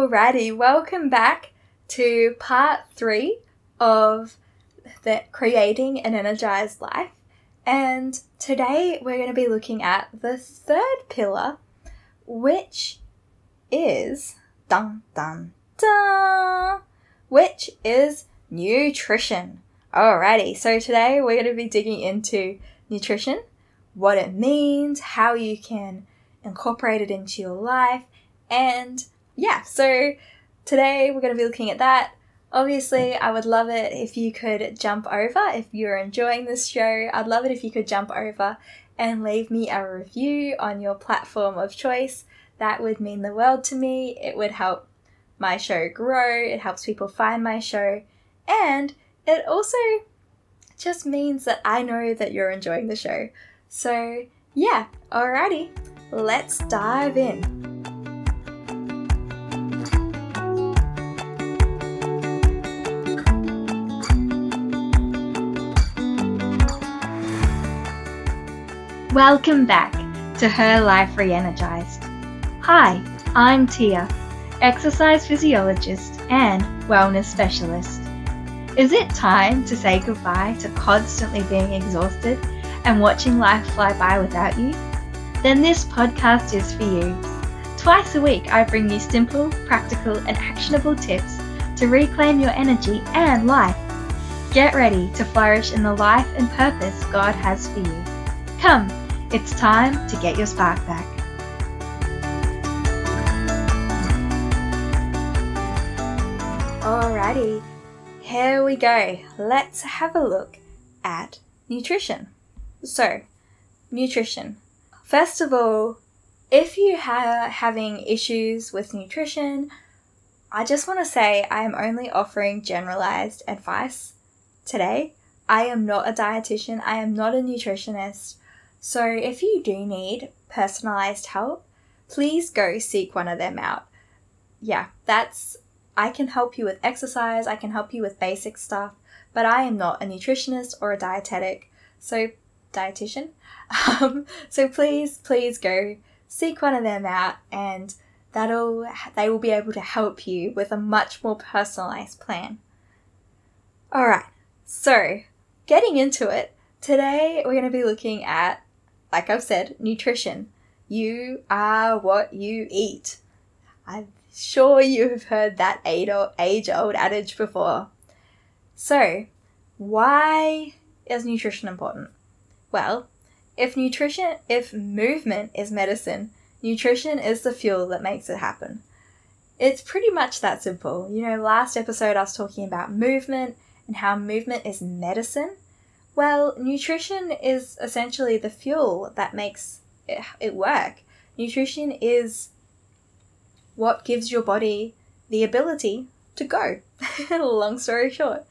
Alrighty, welcome back to part three of the creating an energized life. And today we're going to be looking at the third pillar, which is dun dun dun, which is nutrition. Alrighty, so today we're going to be digging into nutrition, what it means, how you can incorporate it into your life, and yeah, so today we're going to be looking at that. Obviously, I would love it if you could jump over. If you're enjoying this show, I'd love it if you could jump over and leave me a review on your platform of choice. That would mean the world to me. It would help my show grow, it helps people find my show, and it also just means that I know that you're enjoying the show. So, yeah, alrighty, let's dive in. Welcome back to Her Life Re-Energized. Hi, I'm Tia, exercise physiologist and wellness specialist. Is it time to say goodbye to constantly being exhausted and watching life fly by without you? Then this podcast is for you. Twice a week, I bring you simple, practical, and actionable tips to reclaim your energy and life. Get ready to flourish in the life and purpose God has for you. Come, it's time to get your spark back. Alrighty, here we go. Let's have a look at nutrition. So, nutrition. First of all, if you are having issues with nutrition, I just want to say I am only offering generalized advice today. I am not a dietitian, I am not a nutritionist. So if you do need personalized help, please go seek one of them out. Yeah, that's I can help you with exercise, I can help you with basic stuff, but I am not a nutritionist or a dietetic. So dietitian. Um, so please, please go seek one of them out and that'll they will be able to help you with a much more personalized plan. All right. So, getting into it, today we're going to be looking at like I've said, nutrition. You are what you eat. I'm sure you have heard that age old adage before. So, why is nutrition important? Well, if nutrition, if movement is medicine, nutrition is the fuel that makes it happen. It's pretty much that simple. You know, last episode I was talking about movement and how movement is medicine. Well, nutrition is essentially the fuel that makes it, it work. Nutrition is what gives your body the ability to go. Long story short.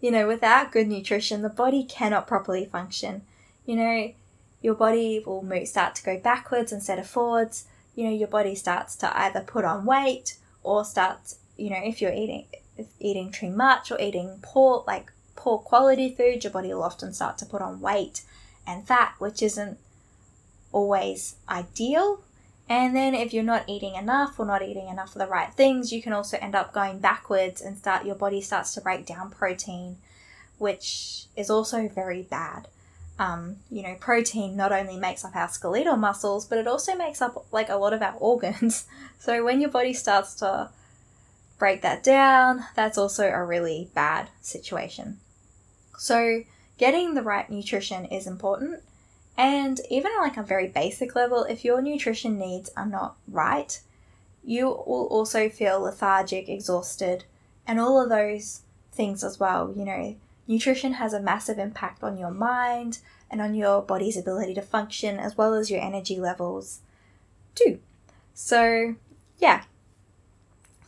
You know, without good nutrition, the body cannot properly function. You know, your body will move, start to go backwards instead of forwards. You know, your body starts to either put on weight or starts, you know, if you're eating if eating too much or eating poor, like poor quality food, your body will often start to put on weight and fat, which isn't always ideal. And then if you're not eating enough or not eating enough of the right things, you can also end up going backwards and start your body starts to break down protein, which is also very bad. Um, you know, protein not only makes up our skeletal muscles, but it also makes up like a lot of our organs. So when your body starts to break that down, that's also a really bad situation. So, getting the right nutrition is important. And even on like a very basic level, if your nutrition needs are not right, you will also feel lethargic, exhausted, and all of those things as well. You know, nutrition has a massive impact on your mind and on your body's ability to function, as well as your energy levels, too. So, yeah.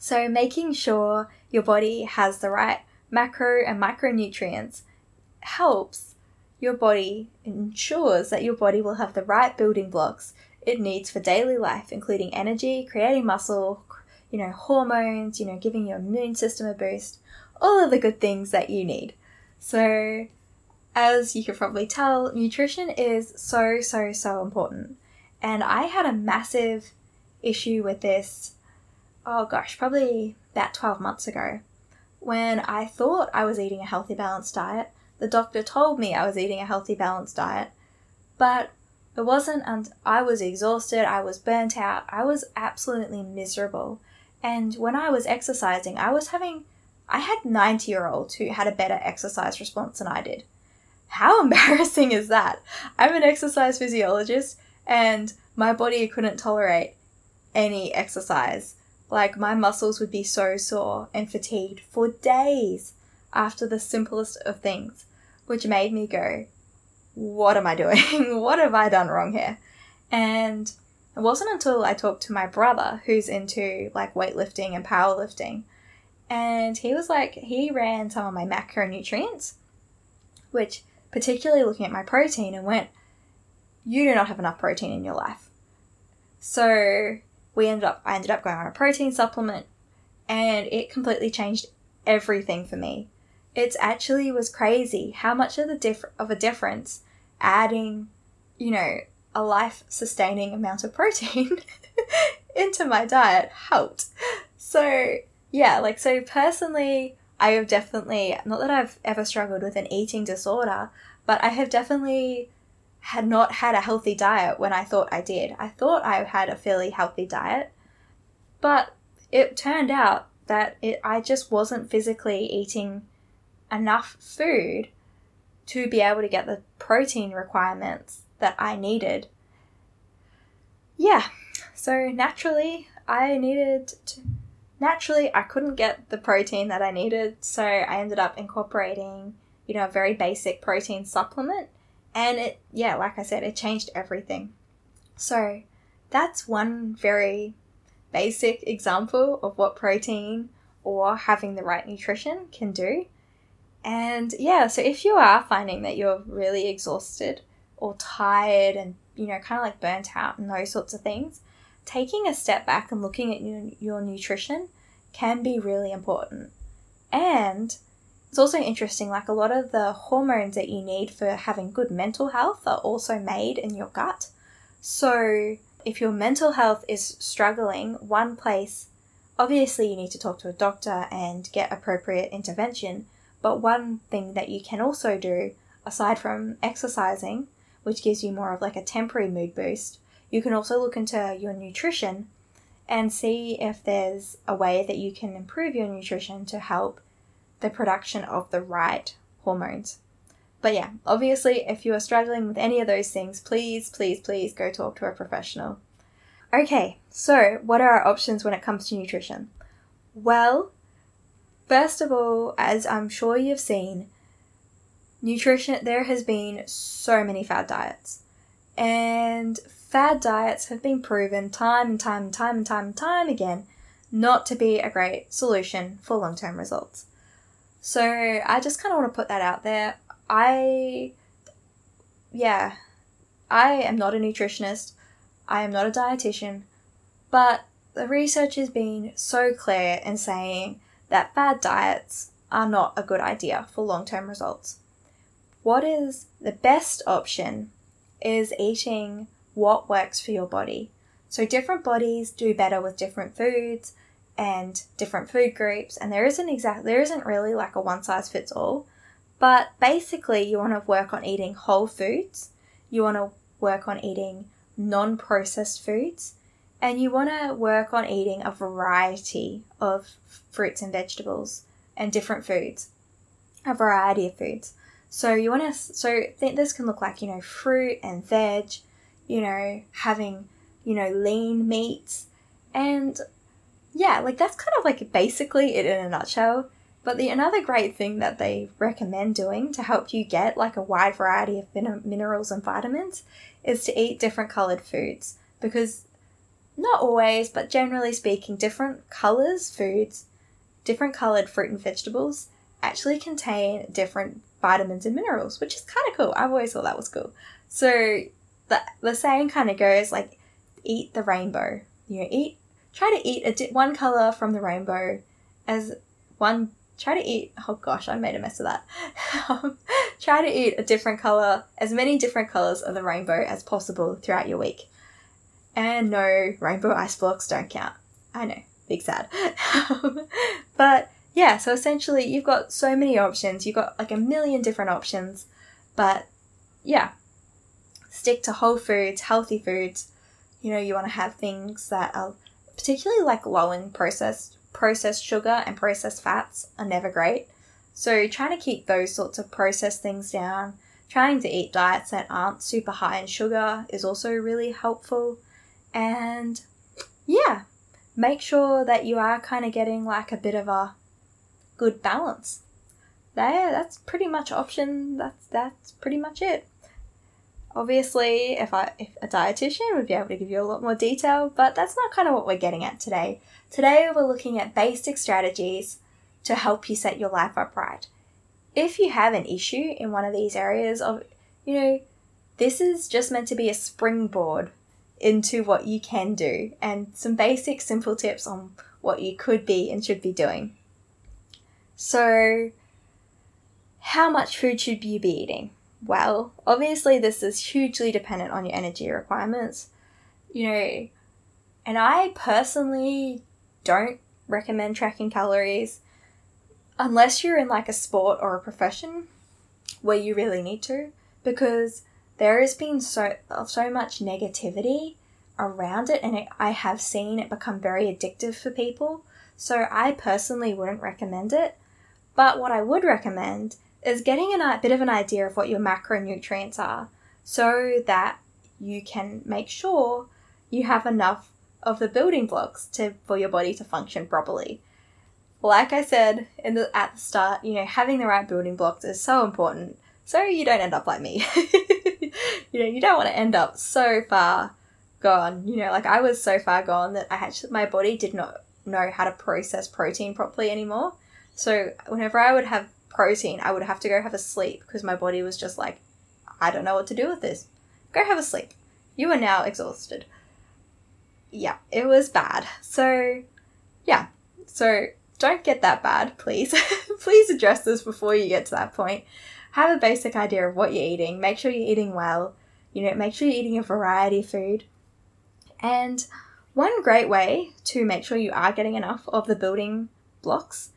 So, making sure your body has the right macro and micronutrients helps your body, ensures that your body will have the right building blocks it needs for daily life, including energy, creating muscle, you know, hormones, you know, giving your immune system a boost, all of the good things that you need. So, as you can probably tell, nutrition is so, so, so important. And I had a massive issue with this oh gosh, probably about 12 months ago, when I thought I was eating a healthy, balanced diet. The doctor told me I was eating a healthy, balanced diet, but it wasn't, and I was exhausted, I was burnt out, I was absolutely miserable. And when I was exercising, I was having, I had 90 year olds who had a better exercise response than I did. How embarrassing is that? I'm an exercise physiologist and my body couldn't tolerate any exercise. Like, my muscles would be so sore and fatigued for days after the simplest of things, which made me go, What am I doing? what have I done wrong here? And it wasn't until I talked to my brother, who's into like weightlifting and powerlifting, and he was like, he ran some of my macronutrients, which particularly looking at my protein, and went, You do not have enough protein in your life. So we ended up I ended up going on a protein supplement and it completely changed everything for me. It actually was crazy how much of the diff- of a difference adding, you know, a life sustaining amount of protein into my diet helped. So, yeah, like so personally I have definitely not that I've ever struggled with an eating disorder, but I have definitely had not had a healthy diet when I thought I did. I thought I had a fairly healthy diet, but it turned out that it, I just wasn't physically eating enough food to be able to get the protein requirements that I needed. Yeah, so naturally, I needed to. Naturally, I couldn't get the protein that I needed, so I ended up incorporating, you know, a very basic protein supplement and it, yeah, like I said, it changed everything. So that's one very basic example of what protein or having the right nutrition can do. And yeah, so if you are finding that you're really exhausted or tired and, you know, kind of like burnt out and those sorts of things, taking a step back and looking at your, your nutrition can be really important. And it's also interesting, like a lot of the hormones that you need for having good mental health are also made in your gut. So, if your mental health is struggling, one place, obviously, you need to talk to a doctor and get appropriate intervention. But one thing that you can also do, aside from exercising, which gives you more of like a temporary mood boost, you can also look into your nutrition and see if there's a way that you can improve your nutrition to help the production of the right hormones. But yeah, obviously, if you are struggling with any of those things, please, please, please go talk to a professional. Okay, so what are our options when it comes to nutrition? Well, first of all, as I'm sure you've seen, nutrition, there has been so many fad diets. And fad diets have been proven time and time and time and time and time again not to be a great solution for long term results. So I just kind of want to put that out there. I, yeah, I am not a nutritionist, I am not a dietitian, but the research has been so clear in saying that fad diets are not a good idea for long term results. What is the best option is eating what works for your body. So, different bodies do better with different foods, and different food groups and there isn't exact there isn't really like a one size fits all but basically you want to work on eating whole foods you want to work on eating non-processed foods and you want to work on eating a variety of fruits and vegetables and different foods a variety of foods. So you want to so think this can look like you know fruit and veg you know having you know lean meats. And yeah, like that's kind of like basically it in a nutshell. But the another great thing that they recommend doing to help you get like a wide variety of min- minerals and vitamins is to eat different colored foods. Because not always, but generally speaking, different colors foods, different colored fruit and vegetables actually contain different vitamins and minerals, which is kind of cool. I've always thought that was cool. So the the saying kind of goes like, eat the rainbow. You know, eat try to eat a di- one color from the rainbow as one try to eat oh gosh i made a mess of that try to eat a different color as many different colors of the rainbow as possible throughout your week and no rainbow ice blocks don't count i know big sad. but yeah, so essentially you've got so many options. You've got like a million different options. But yeah, stick to whole foods, healthy foods. You know, you want to have things that are particularly like low in processed processed sugar and processed fats are never great. So trying to keep those sorts of processed things down, trying to eat diets that aren't super high in sugar is also really helpful. And yeah, make sure that you are kind of getting like a bit of a good balance. There, that's pretty much option. That's that's pretty much it. Obviously, if I if a dietitian would be able to give you a lot more detail, but that's not kind of what we're getting at today. Today we're looking at basic strategies to help you set your life up right. If you have an issue in one of these areas of, you know, this is just meant to be a springboard into what you can do and some basic simple tips on what you could be and should be doing. So, how much food should you be eating? Well, obviously, this is hugely dependent on your energy requirements. You know, and I personally don't recommend tracking calories unless you're in like a sport or a profession where you really need to, because there has been so so much negativity around it, and it, I have seen it become very addictive for people. So I personally wouldn't recommend it. But what I would recommend is getting a bit of an idea of what your macronutrients are so that you can make sure you have enough of the building blocks to for your body to function properly. Like I said in the, at the start, you know, having the right building blocks is so important so you don't end up like me. you know, you don't want to end up so far gone. You know, like I was so far gone that I actually my body did not know how to process protein properly anymore. So whenever I would have protein, I would have to go have a sleep because my body was just like, I don't know what to do with this. Go have a sleep. You are now exhausted. Yeah, it was bad. So, yeah. So don't get that bad, please. please address this before you get to that point. Have a basic idea of what you're eating. Make sure you're eating well. You know, make sure you're eating a variety of food. And one great way to make sure you are getting enough of the building blocks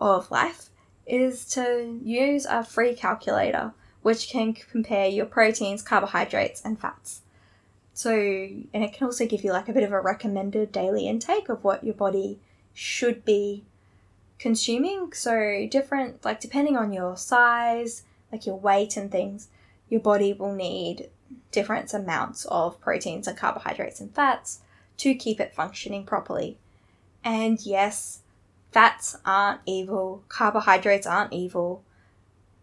of life is to use a free calculator which can compare your proteins, carbohydrates, and fats. So, and it can also give you like a bit of a recommended daily intake of what your body should be consuming. So, different, like depending on your size, like your weight and things, your body will need different amounts of proteins and carbohydrates and fats to keep it functioning properly. And yes, fats aren't evil, carbohydrates aren't evil.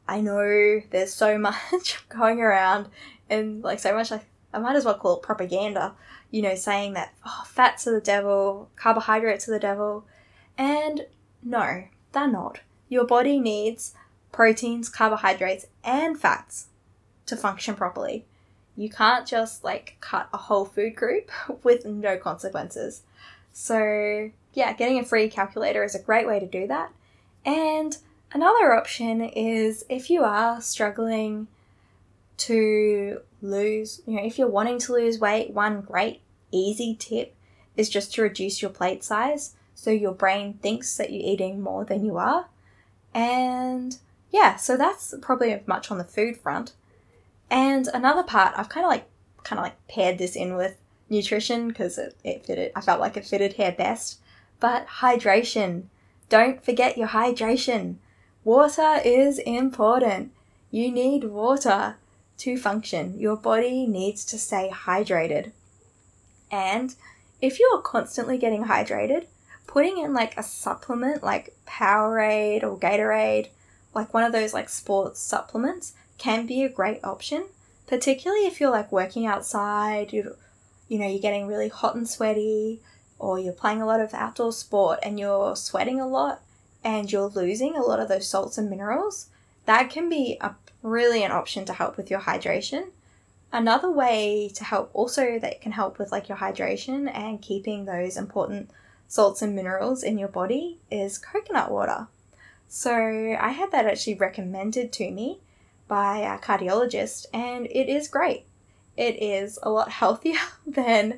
I know there's so much going around and like so much like I might as well call it propaganda, you know, saying that oh, fats are the devil, carbohydrates are the devil. And no, they're not. Your body needs proteins, carbohydrates, and fats to function properly. You can't just like cut a whole food group with no consequences. So, yeah, getting a free calculator is a great way to do that. And another option is if you are struggling to lose, you know, if you're wanting to lose weight, one great easy tip is just to reduce your plate size so your brain thinks that you're eating more than you are. And yeah, so that's probably much on the food front. And another part, I've kind of like kind of like paired this in with nutrition because it, it fitted. I felt like it fitted here best. But hydration, don't forget your hydration. Water is important. You need water to function. Your body needs to stay hydrated. And if you're constantly getting hydrated, putting in like a supplement like Powerade or Gatorade like one of those like sports supplements can be a great option, particularly if you're like working outside, you you know, you're getting really hot and sweaty or you're playing a lot of outdoor sport and you're sweating a lot and you're losing a lot of those salts and minerals. That can be a brilliant option to help with your hydration. Another way to help also that can help with like your hydration and keeping those important salts and minerals in your body is coconut water. So I had that actually recommended to me by a cardiologist, and it is great. It is a lot healthier than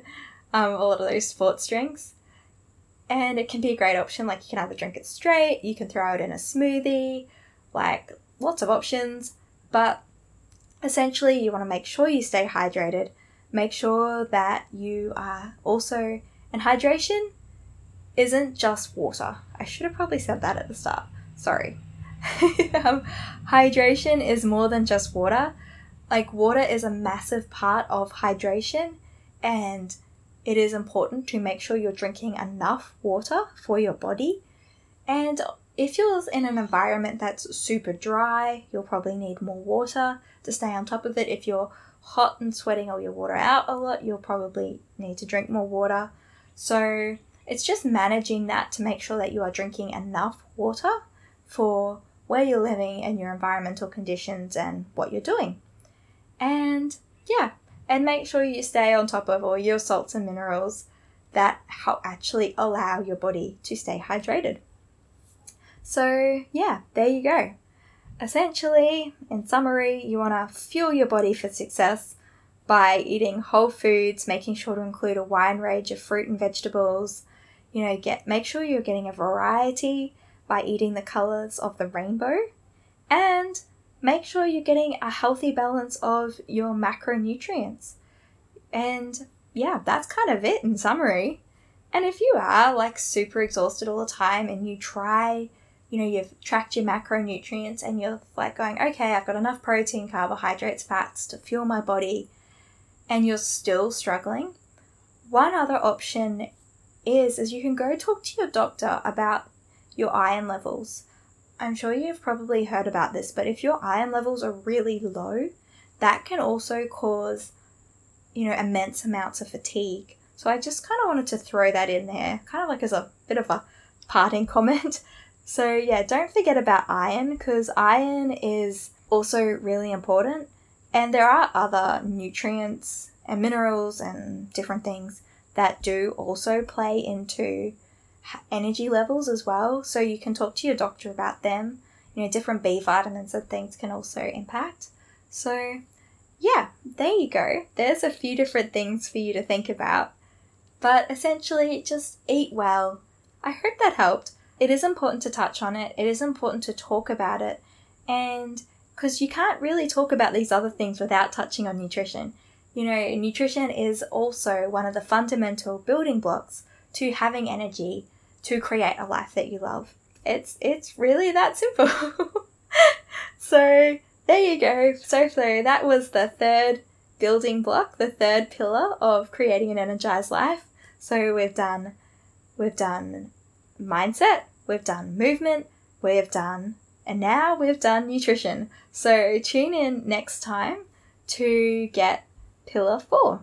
um, a lot of those sports drinks. And it can be a great option. Like you can either drink it straight, you can throw it in a smoothie, like lots of options. But essentially, you want to make sure you stay hydrated. Make sure that you are also, and hydration isn't just water. I should have probably said that at the start. Sorry. um, hydration is more than just water. Like, water is a massive part of hydration, and it is important to make sure you're drinking enough water for your body. And if you're in an environment that's super dry, you'll probably need more water to stay on top of it. If you're hot and sweating all your water out a lot, you'll probably need to drink more water. So it's just managing that to make sure that you are drinking enough water for where you're living and your environmental conditions and what you're doing. And yeah, and make sure you stay on top of all your salts and minerals that help actually allow your body to stay hydrated. So, yeah, there you go. Essentially, in summary, you want to fuel your body for success by eating whole foods, making sure to include a wide range of fruit and vegetables. You know, get make sure you're getting a variety by eating the colors of the rainbow and make sure you're getting a healthy balance of your macronutrients. And yeah, that's kind of it in summary. And if you are like super exhausted all the time and you try you know, you've tracked your macronutrients and you're like going, okay, I've got enough protein, carbohydrates, fats to fuel my body, and you're still struggling, one other option is is you can go talk to your doctor about your iron levels. I'm sure you've probably heard about this, but if your iron levels are really low, that can also cause, you know, immense amounts of fatigue. So I just kind of wanted to throw that in there, kind of like as a bit of a parting comment so, yeah, don't forget about iron because iron is also really important. And there are other nutrients and minerals and different things that do also play into energy levels as well. So, you can talk to your doctor about them. You know, different B vitamins and things can also impact. So, yeah, there you go. There's a few different things for you to think about. But essentially, just eat well. I hope that helped it is important to touch on it, it is important to talk about it, and because you can't really talk about these other things without touching on nutrition. You know, nutrition is also one of the fundamental building blocks to having energy to create a life that you love. It's it's really that simple. so there you go. So so that was the third building block, the third pillar of creating an energized life. So we've done we've done mindset, we've done movement, we've done, and now we've done nutrition. So tune in next time to get pillar four.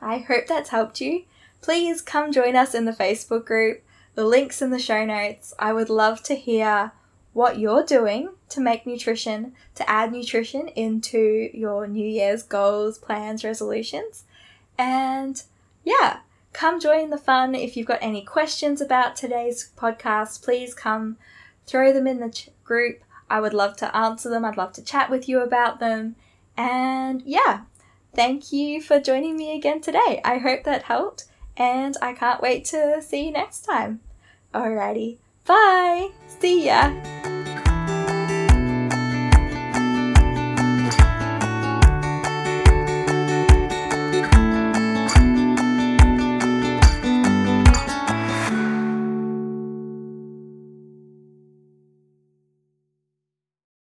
I hope that's helped you. Please come join us in the Facebook group. The link's in the show notes. I would love to hear what you're doing to make nutrition, to add nutrition into your New Year's goals, plans, resolutions. And yeah, come join the fun. If you've got any questions about today's podcast, please come throw them in the ch- group. I would love to answer them. I'd love to chat with you about them. And yeah, thank you for joining me again today. I hope that helped, and I can't wait to see you next time. Alrighty, bye. See ya.